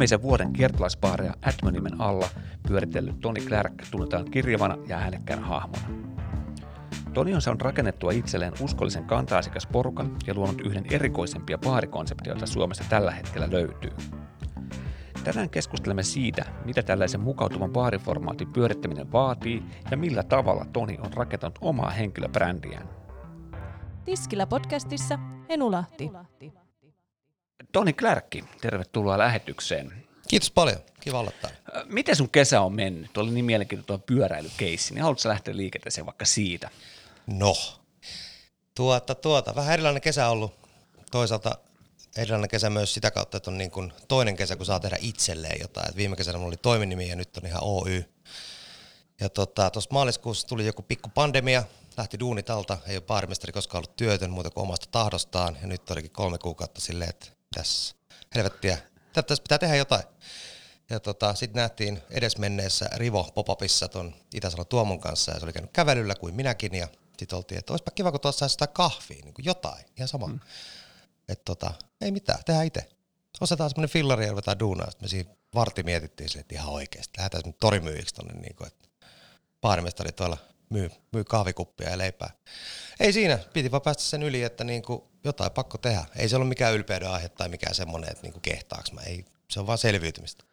Viimeisen vuoden kiertolaispaareja Atmonimen alla pyöritellyt Toni Clark tunnetaan kirjavana ja äänekkään hahmona. Toni on saanut rakennettua itselleen uskollisen kanta porukan ja luonut yhden erikoisempia baarikonsepteja, joita Suomessa tällä hetkellä löytyy. Tänään keskustelemme siitä, mitä tällaisen mukautuvan baariformaatin pyörittäminen vaatii ja millä tavalla Toni on rakentanut omaa henkilöbrändiään. Tiskillä podcastissa Enu Lahti. Toni Klärkki, tervetuloa lähetykseen. Kiitos paljon. Kiva olla täällä. Miten sun kesä on mennyt? Tuo oli niin mielenkiintoinen pyöräilykeissi, niin haluatko lähteä liikenteeseen vaikka siitä? No, tuota, tuota. Vähän erilainen kesä ollut. Toisaalta erilainen kesä myös sitä kautta, että on niin kuin toinen kesä, kun saa tehdä itselleen jotain. Et viime kesänä mulla oli toiminimi ja nyt on ihan Oy. Ja tuossa tota, maaliskuussa tuli joku pikku pandemia, lähti duunit alta, ei ole baarimestari koskaan ollut työtön muuta kuin omasta tahdostaan. Ja nyt olikin kolme kuukautta silleen, että tässä helvettiä, tässä pitää tehdä jotain. Ja tota, sitten nähtiin edesmenneessä Rivo Popapissa ton Itä-Salon Tuomon kanssa ja se oli käynyt kävelyllä kuin minäkin ja sitten oltiin, että olisipa kiva, kun tuossa saisi sitä kahvia, niin kuin jotain, ihan sama. Mm. Että tota, ei mitään, tehdään itse. Osataan semmoinen fillari ja ruvetaan duunaa. Sitten me siinä varti mietittiin sille, että ihan oikeasti, lähdetään torimyyjiksi tonne, niin kuin, että baarimestari tuolla myy, myy kahvikuppia ja leipää. Ei siinä, piti vaan päästä sen yli, että niin kuin jotain pakko tehdä. Ei se ollut mikään ylpeyden aihe tai mikään semmoinen, että niin kuin kehtaaks mä. Ei, se on vaan selviytymistä.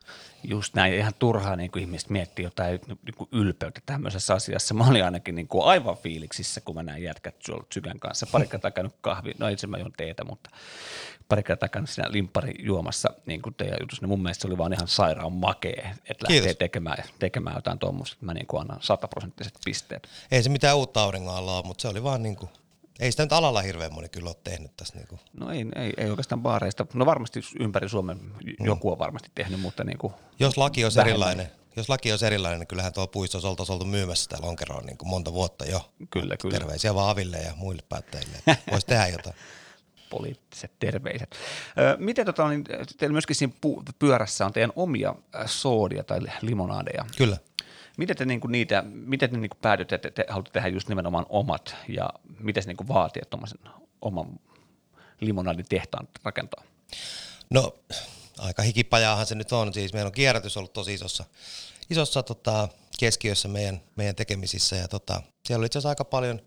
Just näin, ihan turhaa niin kuin ihmiset miettii jotain niin kuin ylpeyttä tämmöisessä asiassa. Mä olin ainakin niin kuin aivan fiiliksissä, kun mä näin jätkät Sykän kanssa. Pari kertaa käynyt kahvi, no itse mä juon teetä, mutta pari kertaa käynyt siinä limppari juomassa niin kuin teidän jutussa. Niin mun mielestä se oli vaan ihan sairaan makea, että lähtee tekemään, tekemään jotain tuommoista. Mä niin kuin annan sataprosenttiset pisteet. Ei se mitään uutta auringon alla ole, mutta se oli vaan niin kuin ei sitä nyt alalla hirveän moni kyllä ole tehnyt tässä. Niin kuin. No ei, ei, ei oikeastaan baareista. No varmasti ympäri Suomen joku on varmasti tehnyt, mutta niin kuin Jos laki on erilainen, jos laki on erilainen, niin kyllähän tuolla puistossa oltaisiin oltu myymässä sitä lonkeroa niin kuin monta vuotta jo. Kyllä, kyllä. Terveisiä vaan Aville ja muille päättäjille, voisi tehdä jotain. Poliittiset terveiset. miten tota, niin, teillä myöskin siinä pyörässä on teidän omia soodia tai limonaadeja? Kyllä. Miten te niinku niitä, miten te niinku päädytte, että te haluatte tehdä just nimenomaan omat ja miten se niinku vaatii, että oman limonaditehtaan rakentaa? No aika hikipajaahan se nyt on. Siis meillä on kierrätys ollut tosi isossa, isossa tota, keskiössä meidän, meidän tekemisissä ja tota, siellä oli itse asiassa aika paljon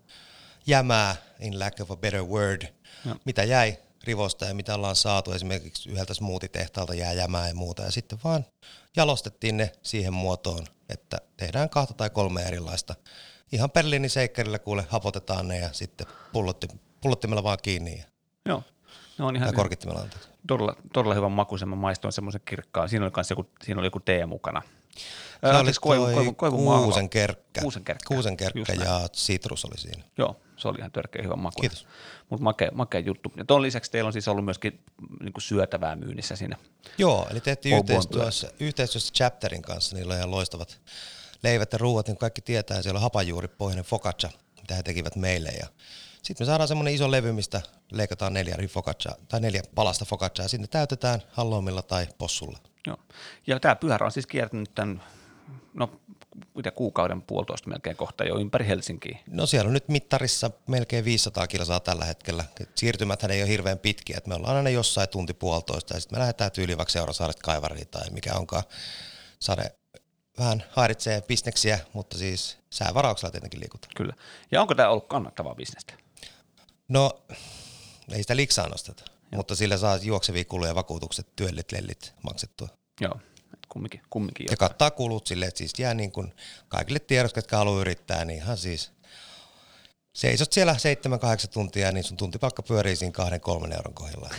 jämää, in lack of a better word, no. mitä jäi rivosta ja mitä ollaan saatu. Esimerkiksi yhdeltä smoothie-tehtaalta jää jämää ja muuta. Ja sitten vaan jalostettiin ne siihen muotoon, että tehdään kahta tai kolme erilaista. Ihan Berliinin seikkarilla kuule hapotetaan ne ja sitten pullotti, pullottimella vaan kiinni. Ja Joo. No on ihan korkittimella Todella, todella hyvän makuisen. Mä maistoin semmoisen kirkkaan. Siinä oli, joku, siinä oli joku tee mukana. Se äh, oli siis koivu, koivu, koivu, kuusen kerkkä. Kuusen kerkkä, kuusen kerkkä ja citrus oli siinä. Joo, se oli ihan törkeä hyvä maku. Kiitos. Mutta makea, makea juttu. Ja tuon lisäksi teillä on siis ollut myöskin niin kuin syötävää myynnissä siinä. Joo, eli tehtiin yhteistyössä, yhteistyössä Chapterin kanssa. Niillä on ihan loistavat leivät ja ruuat, niin kaikki tietää. Siellä on hapajuuripohjainen focaccia, mitä he tekivät meille. Ja sitten me saadaan semmoinen iso levy, mistä leikataan neljä, focaccia, tai neljä palasta focaccia ja sinne täytetään halloumilla tai possulla. Joo. Ja tämä pyörä on siis kiertänyt tämän no mitä kuukauden puolitoista melkein kohta jo ympäri Helsinkiä. No siellä on nyt mittarissa melkein 500 kilsaa tällä hetkellä. Siirtymät ei ole hirveän pitkiä, että me ollaan aina jossain tunti puolitoista ja sitten me lähdetään tyyliin vaikka Seurasaaret kaivariin tai mikä onkaan sade vähän hairitsee bisneksiä, mutta siis säävarauksella tietenkin liikutaan. Kyllä. Ja onko tämä ollut kannattavaa bisnestä? No, ei sitä liksaa nosteta. Mutta sillä saa juoksevia kuluja, vakuutukset, työllit, lellit maksettua. Joo kumminkin, kumminkin Ja kattaa kulut silleen, että siis jää niin kuin kaikille tiedossa, jotka haluaa yrittää, niin ihan siis seisot siellä 7-8 tuntia, niin sun tuntipalkka pyörii siinä kahden kolmen euron kohdalla.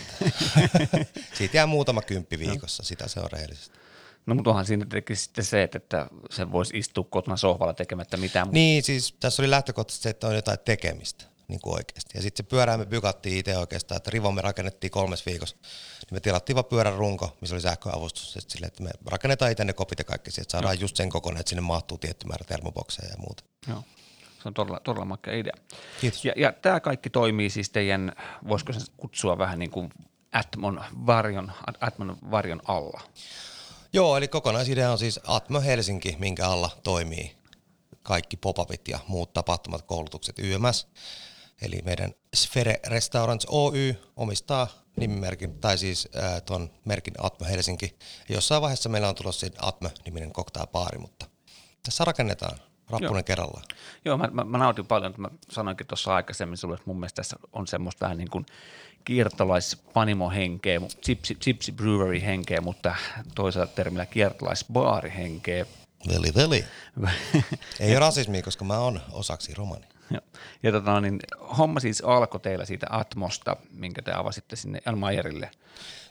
Siitä jää muutama kymppi viikossa, sitä se on rehellisesti. No mutta onhan siinä tietenkin sitten se, että se voisi istua kotona sohvalla tekemättä mitään. Niin, siis tässä oli lähtökohtaisesti se, että on jotain tekemistä niin kuin oikeasti. Ja sitten se pyörää me bykattiin itse oikeastaan, että Rivon me rakennettiin kolmes viikossa. Niin me tilattiin vaan pyörän runko, missä oli sähköavustus. Sitten sille, että me rakennetaan itse ne kopit ja kaikki, että saadaan Joo. just sen kokoinen, että sinne mahtuu tietty määrä termobokseja ja muuta. Joo. Se on todella, todella makea idea. Kiitos. Ja, ja tämä kaikki toimii siis teidän, voisiko sen kutsua vähän niin kuin Atmon varjon, Atmon varjon alla? Joo, eli kokonaisidea on siis Atmo Helsinki, minkä alla toimii kaikki popapit ja muut tapahtumat, koulutukset, YMS. Eli meidän Sfere Restaurants Oy omistaa nimimerkin, tai siis äh, tuon merkin Atme Helsinki. Jossain vaiheessa meillä on tulossa Atme-niminen cocktailbaari, mutta tässä rakennetaan rappunen Joo. kerrallaan. Joo, mä, mä, mä nautin paljon, että mä sanoinkin tuossa aikaisemmin sulle, että mun mielestä tässä on semmoista vähän niin kuin kiertolaispanimo-henkeä, gypsy, gypsy brewery-henkeä, mutta toisaalta termillä kiertolaisbaari-henkeä. Veli, veli. Ei ole rasismia, koska mä oon osaksi romani. Ja, ja tota, niin, homma siis alkoi teillä siitä Atmosta, minkä te avasitte sinne Jan Mayerille.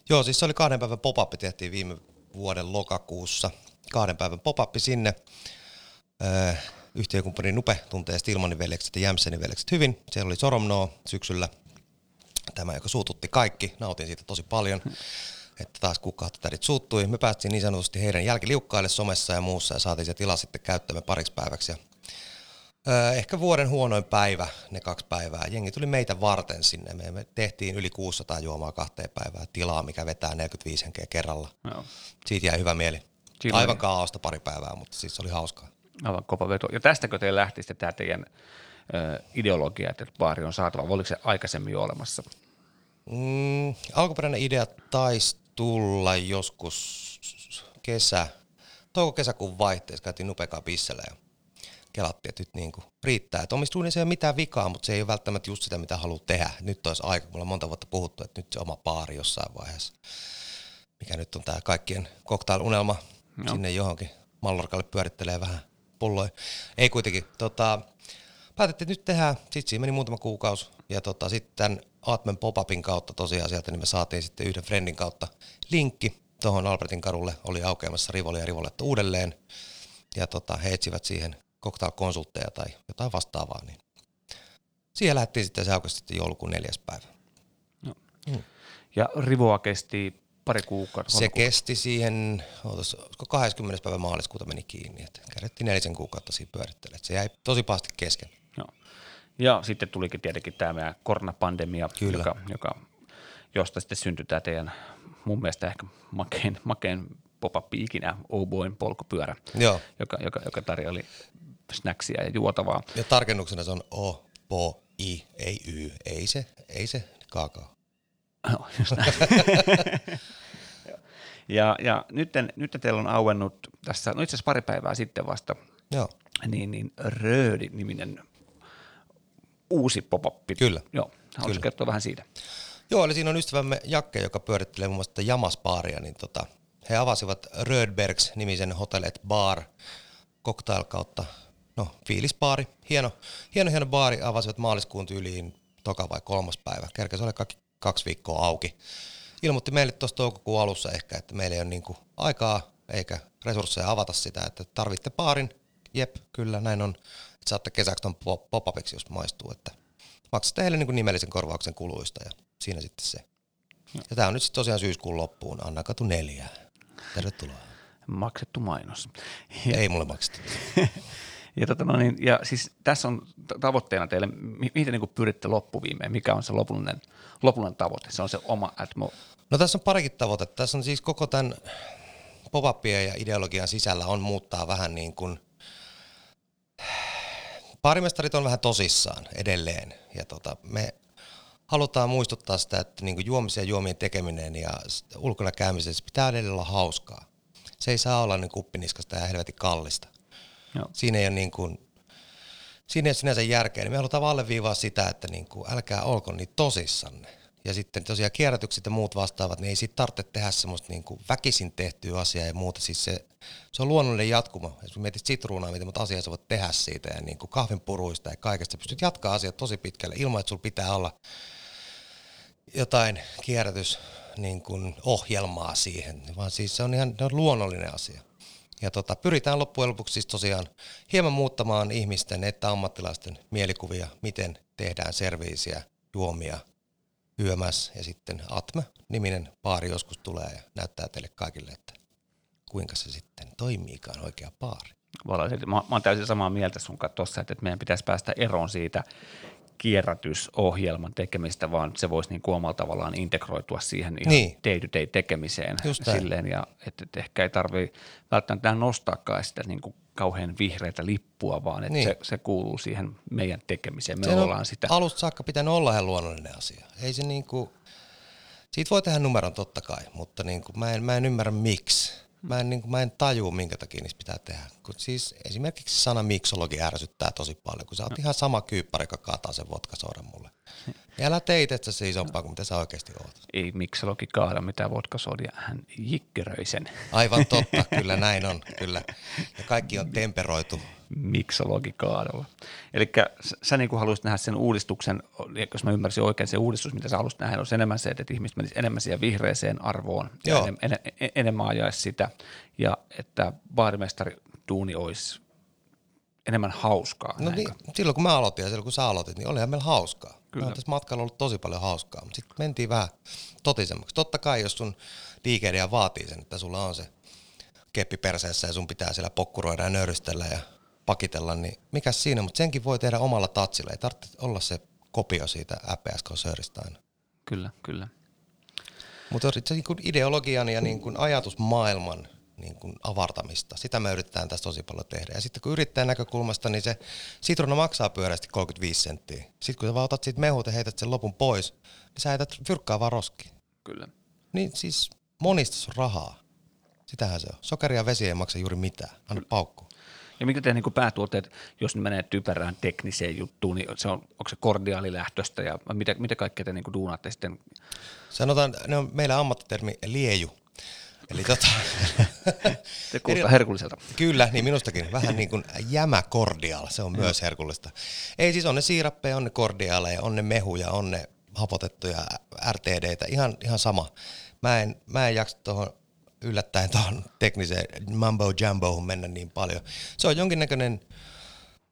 Joo, siis se oli kahden päivän pop tehtiin viime vuoden lokakuussa. Kahden päivän pop sinne. Öö, yhtiökumppani Nupe tuntee Stilmanin veljekset ja Jämsenin veljekset hyvin. Siellä oli Soromnoo syksyllä. Tämä, joka suututti kaikki. Nautin siitä tosi paljon. Että taas kukkahtotärit suuttui. Me päästiin niin sanotusti heidän jälkiliukkaille somessa ja muussa ja saatiin se tila sitten käyttöömme pariksi päiväksi. Ja Öö, ehkä vuoden huonoin päivä, ne kaksi päivää. Jengi tuli meitä varten sinne. Me, me tehtiin yli 600 juomaa kahteen päivään tilaa, mikä vetää 45 henkeä kerralla. Joo. Siitä jäi hyvä mieli. Siinä Aivan kaaosta pari päivää, mutta siis se oli hauskaa. Aivan kova veto. Ja tästäkö teillä lähti tämä teidän ö, ideologia, että baari on saatava, oliko se aikaisemmin jo olemassa? Mm, alkuperäinen idea taisi tulla joskus kesä, touko-kesäkuun vaihteessa, käytiin Nupekaa pissellä ja kelattiin, että nyt niin kuin riittää. Että omissa duunissa ei ole mitään vikaa, mutta se ei ole välttämättä just sitä, mitä haluaa tehdä. Nyt olisi aika, mulla on monta vuotta puhuttu, että nyt se oma baari jossain vaiheessa, mikä nyt on tämä kaikkien cocktail-unelma, Joo. sinne johonkin Mallorkalle pyörittelee vähän pulloja. Ei kuitenkin, tota, päätettiin, että nyt tehdään, sitten siinä meni muutama kuukausi, ja tota, sitten Atmen pop-upin kautta tosiaan sieltä, niin me saatiin sitten yhden friendin kautta linkki tuohon Albertin kadulle, oli aukeamassa Rivoli ja Rivoletta uudelleen, ja tota, he etsivät siihen cocktail-konsultteja tai jotain vastaavaa, niin siihen lähdettiin sitten, se aukesi sitten joulukuun neljäs päivä. Ja Rivoa kesti pari kuukautta. Se kesti siihen, ootas, olisiko 20. päivä maaliskuuta meni kiinni, että käydettiin nelisen kuukautta siinä pyörittelemään. Se jäi tosi pahasti kesken. Joo. Ja sitten tulikin tietenkin tämä meidän koronapandemia, Kyllä. joka, joka, josta sitten syntyi tämä teidän mun mielestä ehkä makein, makein pop-up ikinä, Oboin polkupyörä, Joo, joka, joka, joka tarjoili snacksia ja juotavaa. ja tarkennuksena se on O, Po, I, ei Y, ei se, ei se just näin. ja, ja nyt, nyt teillä on auennut tässä, no itse asiassa pari päivää sitten vasta, Joo, niin, niin Röödi-niminen uusi pop-up. Kyllä. Joo, haluaisi Kyllä. kertoa vähän siitä. Joo, eli siinä on ystävämme Jakke, joka pyörittelee muun muassa tätä Jamas-baaria, niin tota, he avasivat Rödbergs nimisen Hotel et Bar cocktail kautta, no fiilisbaari, hieno, hieno, hieno baari, avasivat maaliskuun tyyliin toka vai kolmas päivä, kerkesi oli kaksi, kaksi viikkoa auki. Ilmoitti meille tuossa toukokuun alussa ehkä, että meillä ei ole niinku aikaa eikä resursseja avata sitä, että tarvitte baarin, jep, kyllä näin on, että saatte kesäksi ton pop- jos maistuu, että maksatte heille niin nimellisen korvauksen kuluista ja siinä sitten se. Ja tämä on nyt sitten tosiaan syyskuun loppuun, Anna Katu neljä. Tervetuloa. Maksettu mainos. Ja. Ei mulle maksettu. Ja, tota, no niin, ja siis tässä on tavoitteena teille, mi- mihin te niin pyritte loppuviimeen, mikä on se lopullinen, lopullinen tavoite? Se on se oma Atmo. No tässä on parikin tavoitetta. Tässä on siis koko tämän pop ja ideologian sisällä on muuttaa vähän niin kuin Baarimestarit on vähän tosissaan edelleen ja tota, me halutaan muistuttaa sitä, että niin juomisen ja juomien tekeminen ja ulkona käymisessä pitää edelleen olla hauskaa. Se ei saa olla niin kuppiniskasta ja helvetin kallista. Joo. Siinä ei ole niin kuin, siinä ei sinänsä järkeä, niin me halutaan alleviivaa sitä, että niin kuin, älkää olko niin tosissanne. Ja sitten tosiaan kierrätykset ja muut vastaavat, niin ei siitä tarvitse tehdä semmoista niin kuin väkisin tehtyä asiaa ja muuta. Siis se, se on luonnollinen jatkumo. Jos mietit sitruunaa, miten muuta asiaa sä voit tehdä siitä ja niin kuin kahvinpuruista ja kaikesta, pystyt jatkaa asiat tosi pitkälle ilman, että sulla pitää olla jotain kierrätys niin kuin ohjelmaa siihen, vaan siis se on ihan on luonnollinen asia. Ja tota, pyritään loppujen lopuksi siis tosiaan hieman muuttamaan ihmisten että ammattilaisten mielikuvia, miten tehdään serviisiä, juomia, yömässä ja sitten Atme-niminen baari joskus tulee ja näyttää teille kaikille, että kuinka se sitten toimiikaan oikea. Valaisin. Mä, mä oon täysin samaa mieltä sun kanssa tossa, että meidän pitäisi päästä eroon siitä kierrätysohjelman tekemistä, vaan se voisi niin kuin omalla tavallaan integroitua siihen ihan Niin. day-to-day tekemiseen. Just silleen, ja että, että ehkä ei tarvitse välttämättä nostaakaan sitä niin kuin kauhean vihreitä lippua, vaan että Niin. se, se kuuluu siihen meidän tekemiseen. Me Sehän ollaan on sitä. alusta saakka pitänyt olla ihan luonnollinen asia. Ei se niinku, Siitä voi tehdä numeron totta kai, mutta niin kuin mä, en, mä en ymmärrä miksi. Mä en, niin kuin, mä en tajua, minkä takia niistä pitää tehdä. Kun siis esimerkiksi sana miksologi ärsyttää tosi paljon, kun sä oot no. ihan sama kyyppäri, joka kaataa sen vodkasoodan mulle. Älä teit, että se isompaa kuin mitä sä oikeasti oot. Ei miksologi kaada mitään vodkasoodia, hän jikkeröi sen. Aivan totta, kyllä näin on, kyllä. Ja kaikki on temperoitu miksologi kaadolla. Eli sä, niin haluaisit nähdä sen uudistuksen, jos mä ymmärsin oikein se uudistus, mitä sä haluaisit nähdä, on enemmän se, että ihmiset menisivät enemmän siihen vihreeseen arvoon ja en, en, en, enemmän ajaisi sitä ja että baarimestari duuni olisi enemmän hauskaa. No niin, silloin kun mä aloitin ja silloin kun sä aloitit, niin olihan meillä hauskaa. Kyllä. Mä tässä matkalla ollut tosi paljon hauskaa, mutta sitten mentiin vähän totisemmaksi. Totta kai, jos sun liikeidea vaatii sen, että sulla on se keppi perseessä ja sun pitää siellä pokkuroida ja nöyristellä ja pakitella, niin mikä siinä, mutta senkin voi tehdä omalla tatsilla. Ei tarvitse olla se kopio siitä APS-konserista aina. Kyllä, kyllä. Mutta se niin ideologian ja niin kuin ajatusmaailman niin kuin avartamista, sitä me yritetään tässä tosi paljon tehdä. Ja sitten kun yrittäjän näkökulmasta, niin se sitruna maksaa pyöreästi 35 senttiä. Sitten kun sä vaan otat siitä mehut ja heität sen lopun pois, niin sä heität fyrkkaa vaan roskiin. Kyllä. Niin siis monistus rahaa. Sitähän se on. Sokeri ja vesi ei maksa juuri mitään. Anna paukku. Ja mikä teidän niin päätuotteet, jos ne menee typerään tekniseen juttuun, niin se on, onko se kordiaalilähtöstä ja mitä, mitä kaikkea te niin duunaatte sitten? Sanotaan, ne on meillä ammattitermi lieju. Eli tota, Se kuulostaa herkulliselta. Kyllä, niin minustakin. Vähän niin kuin jämä kordial, se on myös herkullista. Ei siis on ne siirappeja, on ne kordiaaleja, on ne mehuja, on ne hapotettuja RTDtä, ihan, ihan sama. Mä en, mä en jaksa tuohon yllättäen tuohon tekniseen mambo jambohun mennä niin paljon. Se on jonkinnäköinen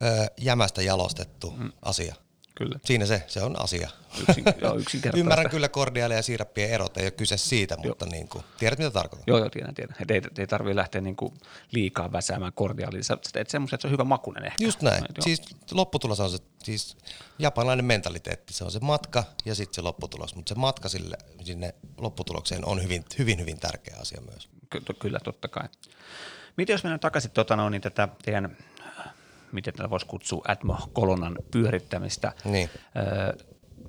ö, jämästä jalostettu mm. asia. Kyllä. Siinä se, se on asia. Yksin, joo, Ymmärrän kyllä kordiaalia ja siirappien erot, ei ole kyse siitä, joo. mutta niin kuin, tiedät mitä tarkoitan. Joo, joo, tiedän, tiedän. Et ei, ei tarvitse lähteä niin kuin liikaa väsäämään kordiaalia. Sä teet semmoisen, että se on hyvä makunen ehkä. Just näin. Et, siis lopputulos on se, siis japanilainen mentaliteetti. Se on se matka ja sitten se lopputulos. Mutta se matka sille, sinne lopputulokseen on hyvin, hyvin, hyvin tärkeä asia myös. Ky- kyllä, totta kai. Miten jos mennään takaisin tota, no, niin tätä teidän miten tätä voisi kutsua, Atmo-kolonan pyörittämistä, niin. Öö,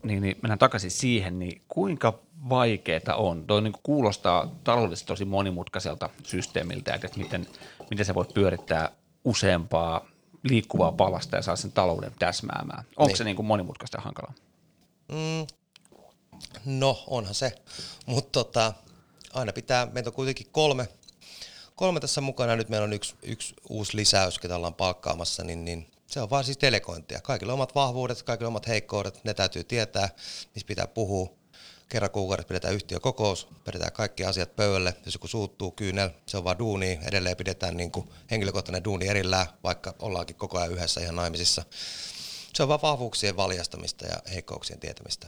niin, niin mennään takaisin siihen, niin kuinka vaikeaa on? Tuo niin kuulostaa taloudellisesti tosi monimutkaiselta systeemiltä, että miten, miten sä voit pyörittää useampaa liikkuvaa palasta ja saa sen talouden täsmäämään. Onko niin. se niin kuin monimutkaista ja hankalaa? Mm, no, onhan se, mutta tota, aina pitää, meitä on kuitenkin kolme kolme tässä mukana. Nyt meillä on yksi, yksi uusi lisäys, ketä ollaan palkkaamassa, niin, niin se on vaan siis delegointia. Kaikilla omat vahvuudet, kaikilla omat heikkoudet, ne täytyy tietää, niistä pitää puhua. Kerran kuukaudessa pidetään yhtiökokous, pidetään kaikki asiat pöydälle. Jos joku suuttuu kyynel, se on vaan duuni. Edelleen pidetään niin kuin henkilökohtainen duuni erillään, vaikka ollaankin koko ajan yhdessä ihan naimisissa. Se on vaan vahvuuksien valjastamista ja heikkouksien tietämistä.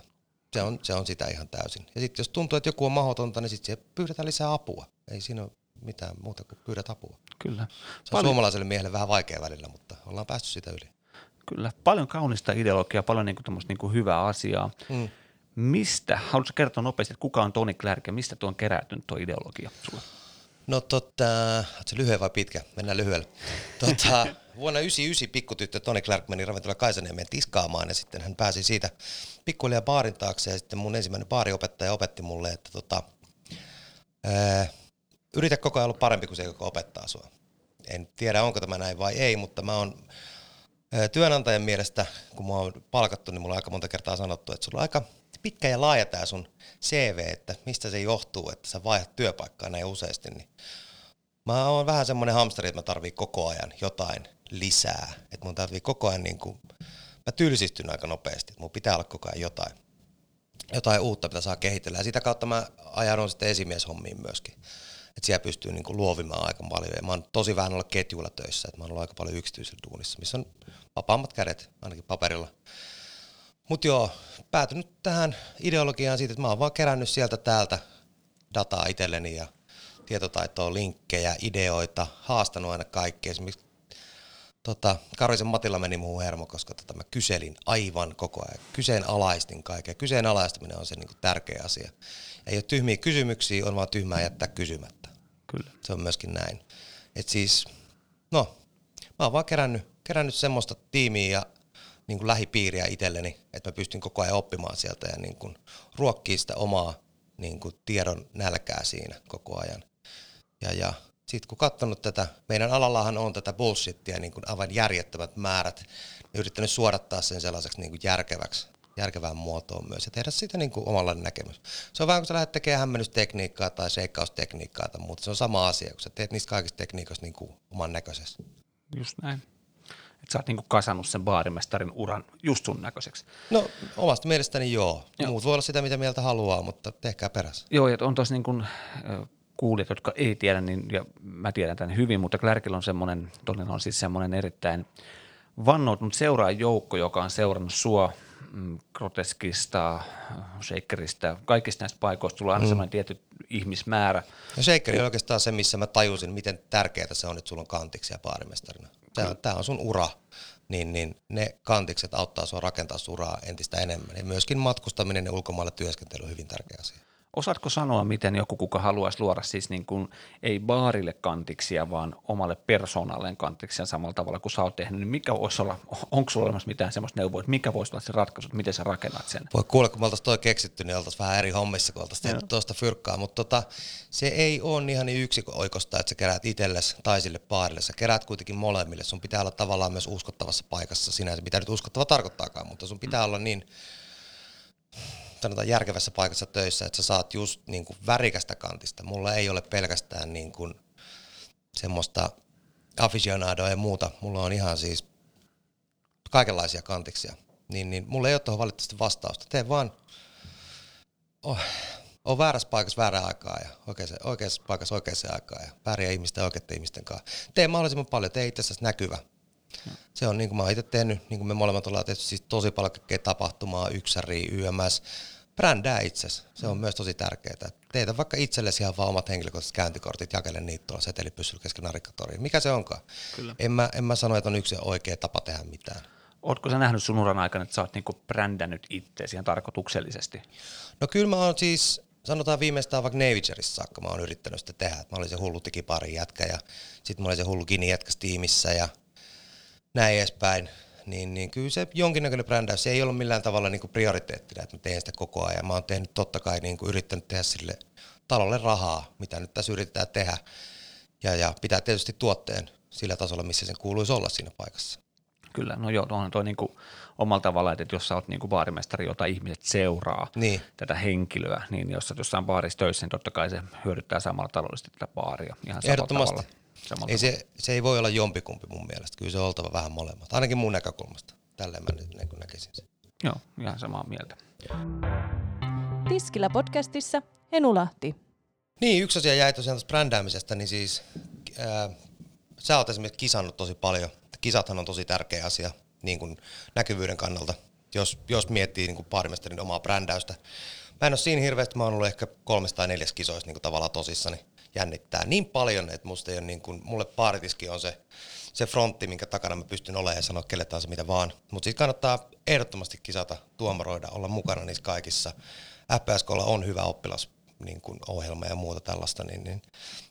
Se on, se on sitä ihan täysin. Ja sitten jos tuntuu, että joku on mahdotonta, niin sitten pyydetään lisää apua. Ei siinä ole mitään muuta kuin pyydät apua. Kyllä. Se on paljon... suomalaiselle miehelle vähän vaikea välillä, mutta ollaan päästy sitä yli. Kyllä. Paljon kaunista ideologiaa, paljon niin kuin niin kuin hyvää asiaa. Mm. Mistä, haluatko kertoa nopeasti, että kuka on Toni Clark ja mistä tuo on kerätynyt tuo ideologia sulle? No tota, se lyhyen vai pitkä? Mennään lyhyellä. Tota, vuonna 1999 pikkutyttö Toni Clark meni ravintola Kaisaniemeen tiskaamaan ja sitten hän pääsi siitä pikkuhiljaa baarin taakse ja sitten mun ensimmäinen baariopettaja opetti mulle, että tota, ää, yritä koko ajan olla parempi kuin se, joka opettaa sua. En tiedä, onko tämä näin vai ei, mutta mä oon työnantajan mielestä, kun mä oon palkattu, niin mulla on aika monta kertaa sanottu, että sulla on aika pitkä ja laaja tämä sun CV, että mistä se johtuu, että sä vaihdat työpaikkaa näin useasti. Niin mä oon vähän semmoinen hamsteri, että mä tarvii koko ajan jotain lisää. Että mun tarvii koko ajan niin kuin, mä tylsistyn aika nopeasti, että mun pitää olla koko ajan jotain, jotain uutta, mitä saa kehitellä. Ja sitä kautta mä ajaudun sitten esimieshommiin myöskin että siellä pystyy niin kuin luovimaan aika paljon. Ja mä oon tosi vähän olla ketjuilla töissä, että mä oon ollut aika paljon yksityisellä duunissa, missä on vapaammat kädet, ainakin paperilla. Mutta joo, päätynyt tähän ideologiaan siitä, että mä oon vaan kerännyt sieltä täältä dataa itselleni ja tietotaitoa, linkkejä, ideoita, haastanut aina kaikkea. Esimerkiksi tota, Karisen Matilla meni muuhun hermo, koska tota, mä kyselin aivan koko ajan. Kyseenalaistin kaiken. Kyseenalaistaminen on se niin kuin, tärkeä asia. Ei ole tyhmiä kysymyksiä, on vaan tyhmää jättää kysymättä. Kyllä. Se on myöskin näin. Et siis, no, mä oon vaan kerännyt, kerännyt semmoista tiimiä ja niin kuin lähipiiriä itselleni, että mä pystyn koko ajan oppimaan sieltä ja niin kuin ruokkii sitä omaa niin kuin tiedon nälkää siinä koko ajan. Ja, ja sitten kun katsonut tätä, meidän alallahan on tätä bullshittia niin kuin aivan järjettömät määrät, niin yrittänyt suodattaa sen sellaiseksi niin kuin järkeväksi, järkevään muotoon myös ja tehdä siitä niin kuin omalla näkemys. Se on vähän kuin sä lähdet tekemään hämmennystekniikkaa tai seikkaustekniikkaa tai muuta. Se on sama asia, kun sä teet niistä kaikista tekniikoista niin kuin oman näköisessä. Just näin. Että sä oot niinku kasannut sen baarimestarin uran just sun näköiseksi. No omasta mielestäni joo. joo. Muut voi olla sitä, mitä mieltä haluaa, mutta tehkää perässä. Joo, ja on tosi niin kuin, kuulijat, jotka ei tiedä, niin, ja mä tiedän tämän hyvin, mutta Klärkillä on semmoinen, todella on siis semmoinen erittäin vannoutunut seuraajoukko, joka on seurannut sua mm, groteskista, shakerista, kaikista näistä paikoista tulee aina mm. semmoinen tietty ihmismäärä. No shakeri on oikeastaan se, missä mä tajusin, miten tärkeää se on, että sulla on kantiksi ja baarimestarina. Tämä, mm. tämä on sun ura, niin, niin ne kantikset auttaa sua rakentaa uraa entistä enemmän. Ja myöskin matkustaminen ja ulkomailla työskentely on hyvin tärkeä asia. Osaatko sanoa, miten joku, kuka haluaisi luoda siis niin kuin, ei baarille kantiksia, vaan omalle persoonalleen kantiksia samalla tavalla kuin sä oot tehnyt, niin mikä voisi olla, onko sulla olemassa mitään sellaista neuvoa, että mikä voisi olla se ratkaisu, että miten sä rakennat sen? Voi kuule, kun me oltaisiin toi keksitty, niin oltaisiin vähän eri hommissa, kun oltaisiin tehnyt tuosta fyrkkaa, mutta tota, se ei ole ihan niin oikosta, että sä keräät itsellesi tai sille baarille, sä keräät kuitenkin molemmille, sun pitää olla tavallaan myös uskottavassa paikassa sinänsä, mitä nyt uskottava tarkoittaakaan, mutta sun pitää mm. olla niin sanotaan järkevässä paikassa töissä, että sä saat just niin kuin värikästä kantista. Mulla ei ole pelkästään niin kuin semmoista aficionadoa ja muuta. Mulla on ihan siis kaikenlaisia kantiksia. Niin, niin mulla ei ole tuohon valitettavasti vastausta. Tee vaan, oh, on väärässä paikassa väärään aikaa ja oikeassa, oikeassa paikassa oikeaan aikaan ja vääriä ihmisten oikeiden ihmisten kanssa. Tee mahdollisimman paljon, tee itse näkyvä. Se on niin kuin mä oon itse tehnyt, niin kuin me molemmat ollaan tehty siis tosi paljon kaikkea tapahtumaa, yksäri, YMS, brändää itsesi. Se on mm. myös tosi tärkeää. Teitä vaikka itsellesi ihan vaan omat henkilökohtaiset käyntikortit, jakele niitä tuolla setelipyssyllä kesken narikkatoriin. Mikä se onkaan? Kyllä. En, mä, en mä sano, että on yksi oikea tapa tehdä mitään. Oletko sä nähnyt sun uran aikana, että sä oot niinku brändännyt itseäsi ihan tarkoituksellisesti? No kyllä mä oon siis, sanotaan viimeistään vaikka Navigerissa saakka mä oon yrittänyt sitä tehdä. Mä olin se hullu pari jätkä ja sitten mä olin se hullu Gini jätkäs tiimissä ja näin edespäin niin, niin kyllä se jonkinnäköinen brändäys, se ei ollut millään tavalla niin kuin prioriteettina, että mä teen sitä koko ajan. Mä oon tehnyt totta kai niin kuin yrittänyt tehdä sille talolle rahaa, mitä nyt tässä yritetään tehdä. Ja, ja pitää tietysti tuotteen sillä tasolla, missä sen kuuluisi olla siinä paikassa. Kyllä, no joo, on toi niinku omalla tavalla, että jos sä oot niinku baarimestari, jota ihmiset seuraa, niin. tätä henkilöä, niin jos sä jossain baarissa töissä, niin totta kai se hyödyttää samalla taloudellisesti tätä baaria ihan samalla tavalla ei se, se ei voi olla jompikumpi mun mielestä. Kyllä se on oltava vähän molemmat. Ainakin mun näkökulmasta. Tälleen mä nyt niin näkisin sen. Joo, ihan samaa mieltä. Tiskillä podcastissa Enulahti. Niin, yksi asia jäi tosiaan tästä brändäämisestä, niin siis ää, sä oot esimerkiksi kisannut tosi paljon. Kisathan on tosi tärkeä asia niin kuin näkyvyyden kannalta, jos, jos miettii niin kuin omaa brändäystä. Mä en ole siinä hirveästi, mä oon ollut ehkä kolmesta tai neljäs kisoissa niin kuin tavallaan tosissani jännittää niin paljon, että musta ei ole niin kuin, mulle paaritiski on se, se frontti, minkä takana mä pystyn olemaan ja sanoa kelle tahansa mitä vaan. Mutta sitten kannattaa ehdottomasti kisata, tuomaroida, olla mukana niissä kaikissa. FPSKlla on hyvä oppilas niin kuin ohjelma ja muuta tällaista, niin, niin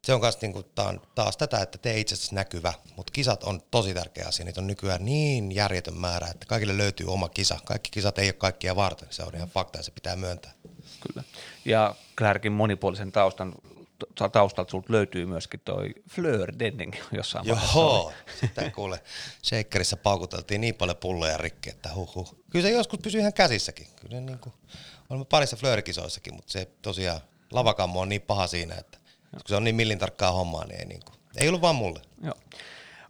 se on myös niin kuin, taas tätä, että tee itse näkyvä, mutta kisat on tosi tärkeä asia, niitä on nykyään niin järjetön määrä, että kaikille löytyy oma kisa. Kaikki kisat ei ole kaikkia varten, se on ihan fakta ja se pitää myöntää. Kyllä. Ja Clarkin monipuolisen taustan taustalta sulta löytyy myöskin toi Fleur Denning jossain Joo, sitä kuule, Shakerissa paukuteltiin niin paljon pulloja rikki, että huhu. Kyllä se joskus pysyy ihan käsissäkin. Kyllä niin kuin, olemme parissa Fleur-kisoissakin, mutta se tosiaan lavakammo on niin paha siinä, että kun se on niin millin tarkkaa hommaa, niin ei, niin kuin, ei ollut vaan mulle. Joo.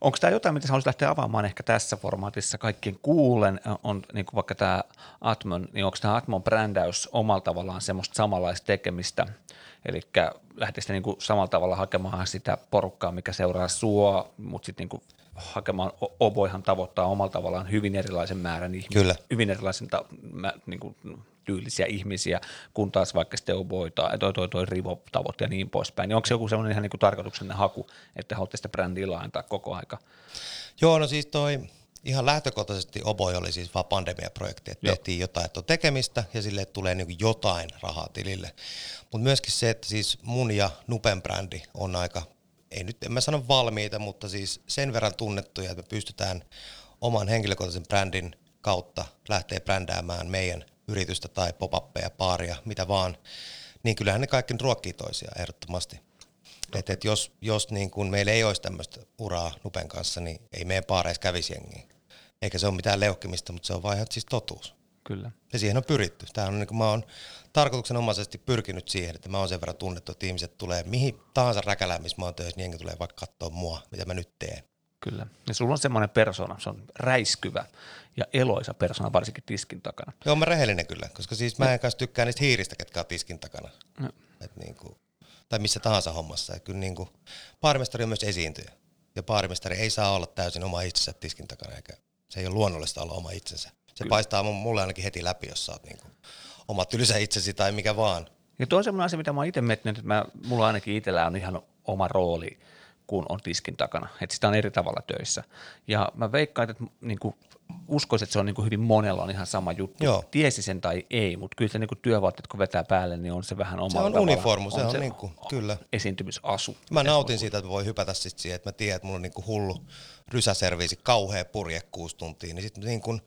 Onko tämä jotain, mitä haluaisit lähteä avaamaan ehkä tässä formaatissa? Kaikkien kuulen, on niin kuin vaikka tämä Atmon, niin onko tämä Atmon brändäys omalla tavallaan semmoista samanlaista tekemistä, eli lähtisikö niin kuin samalla tavalla hakemaan sitä porukkaa, mikä seuraa sua, mutta sitten niin hakemaan, Oboihan tavoittaa omalla tavallaan hyvin erilaisen määrän ihmisiä, Kyllä. hyvin erilaisen ta, mä, niin kuin, tyylisiä ihmisiä, kun taas vaikka sitten Oboi tai toi, toi, toi Rivo ja niin poispäin. Niin onko se joku semmoinen ihan niin kuin tarkoituksenne haku, että haluatte sitä brändiä laajentaa koko aika? Joo, no siis toi ihan lähtökohtaisesti Oboi oli siis vaan pandemiaprojekti, että Joo. tehtiin jotain, että on tekemistä ja sille tulee niin jotain rahaa tilille. Mutta myöskin se, että siis mun ja Nupen brändi on aika, ei nyt en mä sano valmiita, mutta siis sen verran tunnettuja, että me pystytään oman henkilökohtaisen brändin kautta lähteä brändäämään meidän yritystä tai pop-appeja, paaria, mitä vaan, niin kyllähän ne kaikki ruokkii toisiaan ehdottomasti. Et, et jos jos niin kun meillä ei olisi tämmöistä uraa Nupen kanssa, niin ei meidän paareissa kävisi jengiä. Eikä se ole mitään leuhkimista, mutta se on vaan ihan siis totuus. Kyllä. Ja siihen on pyritty. Tämä on, niin kuin mä oon tarkoituksenomaisesti pyrkinyt siihen, että mä oon sen verran tunnettu, että ihmiset tulee mihin tahansa räkälään, missä mä oon töissä, niin jengi tulee vaikka katsoa mua, mitä mä nyt teen. Kyllä. Ja sulla on semmoinen persona, se on räiskyvä ja eloisa persona, varsinkin tiskin takana. Joo, mä rehellinen kyllä, koska siis mä en kanssa tykkää niistä hiiristä, ketkä on tiskin takana. No. Et niin kuin, tai missä tahansa hommassa. Et kyllä niin kuin, baarimestari on myös esiintyjä. Ja baarimestari ei saa olla täysin oma itsensä tiskin takana, eikä se ei ole luonnollista olla oma itsensä. Se kyllä. paistaa mulle ainakin heti läpi, jos sä oot niin kuin, oma tylsä itsesi tai mikä vaan. Ja tuo on semmoinen asia, mitä mä oon itse miettinyt, että mä, mulla ainakin itsellä on ihan oma rooli, kun on tiskin takana. Että sitä on eri tavalla töissä. Ja mä veikkaan, että niin kuin, uskoisin, että se on niin kuin hyvin monella on ihan sama juttu. Joo. Tiesi sen tai ei, mutta kyllä se niin kuin työvaatteet, kun vetää päälle, niin on se vähän oma Se on uniformu, se on niin kuin, kyllä. esiintymisasu. Mä nautin siitä, että voi hypätä sit siihen, että mä tiedän, että mulla on niin kuin hullu rysäserviisi, kauhea purje kuusi tuntia, niin sitten niin kuin,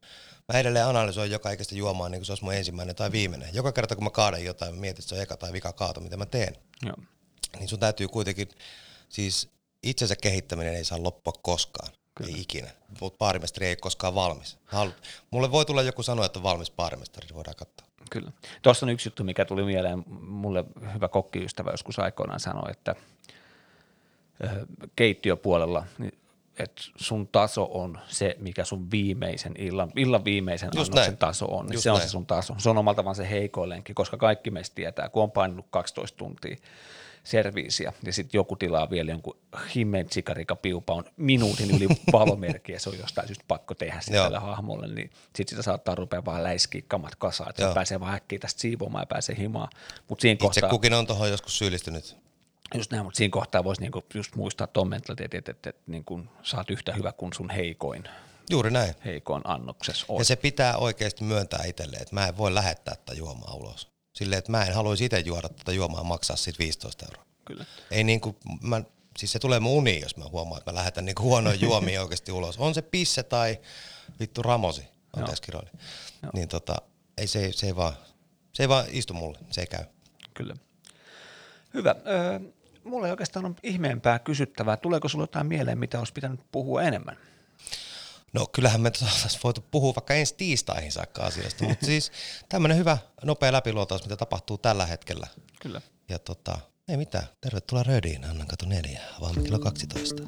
mä edelleen analysoin joka ikäistä juomaa niin kuin se olisi mun ensimmäinen tai viimeinen. Joka kerta kun mä kaadan jotain, mä mietin, että se on eka tai vika kaato, mitä mä teen. Joo. Niin sun täytyy kuitenkin, siis itsensä kehittäminen ei saa loppua koskaan. Kyllä. Ei ikinä. Mutta baarimestari ei ole koskaan valmis. Halu- Mulle voi tulla joku sanoa, että on valmis baarimestari, niin voidaan katsoa. Kyllä. Tuossa on yksi juttu, mikä tuli mieleen. Mulle hyvä kokkiystävä joskus aikoinaan sanoi, että keittiöpuolella, niin että sun taso on se, mikä sun viimeisen illan, illan viimeisen Just annoksen näin. taso on. Niin se on näin. se sun taso. Se on omalta vaan se heikoillenki, koska kaikki meistä tietää, kun on painanut 12 tuntia serviisiä ja sitten joku tilaa vielä jonkun himmeen tsikarikapiupaun minuutin yli palomerkki ja se on jostain syystä pakko tehdä se Joo. tälle hahmolle, niin sitten sitä saattaa rupea vaan läiskiä kamat kasaan, että pääsee vaan äkkiä tästä siivoamaan ja pääsee himaan. Mutta siinä Itse kohtaa, kukin on tuohon joskus syyllistynyt. just näin, mutta siinä kohtaa voisi niinku just muistaa tuon mentaliteetin, että, että, että niinku sä oot yhtä hyvä kuin sun heikoin, Juuri näin. heikoin annoksessa on. Ja se pitää oikeasti myöntää itselleen, että mä en voi lähettää tätä juomaa ulos. Silleen, että mä en haluaisi itse juoda tätä juomaa maksaa siitä 15 euroa. Kyllä. Ei niin kuin, mä, siis se tulee mun uniin, jos mä huomaan, että mä lähetän niin huonoja juomia oikeasti ulos. On se pisse tai vittu ramosi, anteeksi kiroili. Niin tota, ei, se, se, ei vaan, se ei vaan istu mulle, se ei käy. Kyllä. Hyvä. Öö, mulla ei oikeastaan ole ihmeempää kysyttävää. Tuleeko sulla jotain mieleen, mitä olisi pitänyt puhua enemmän? No kyllähän me oltaisiin voitu puhua vaikka ensi tiistaihin saakka asiasta, mutta siis tämmöinen hyvä nopea läpiluotaus, mitä tapahtuu tällä hetkellä. Kyllä. Ja tota, ei mitään, tervetuloa Rödiin, Annan kato neljä, avaamme kello 12.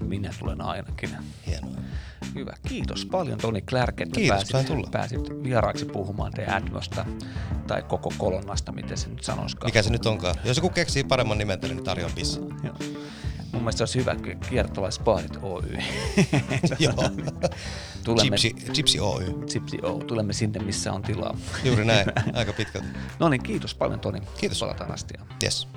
Minä tulen ainakin. Hienoa. Hyvä. Kiitos paljon Toni Clark, että Kiitos, pääsit, tulla. pääsit vieraaksi puhumaan The Atmosta tai koko kolonnasta, miten se nyt sanoisikaan. Mikä se nyt onkaan? Jos joku keksii paremman nimen niin tarjoan pissa. Joo. Mun mielestä olisi hyvä kiertolaispaarit Oy. Joo. tulemme, Gypsy, Gypsy Oy. Gypsy O. Tulemme sinne, missä on tilaa. Juuri näin, aika pitkälti. No niin, kiitos paljon Toni. Kiitos. Palataan astiaan. Yes.